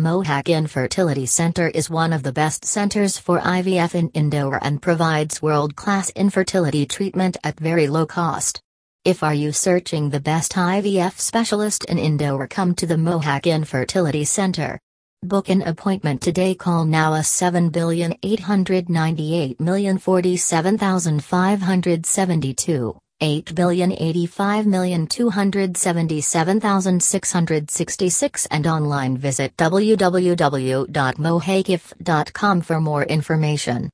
Mohak Infertility Center is one of the best centers for IVF in Indore and provides world-class infertility treatment at very low cost. If are you searching the best IVF specialist in Indore come to the Mohak Infertility Center. Book an appointment today call now a 7,898,047,572. 8,085,277,666 and online visit www.mohakif.com for more information.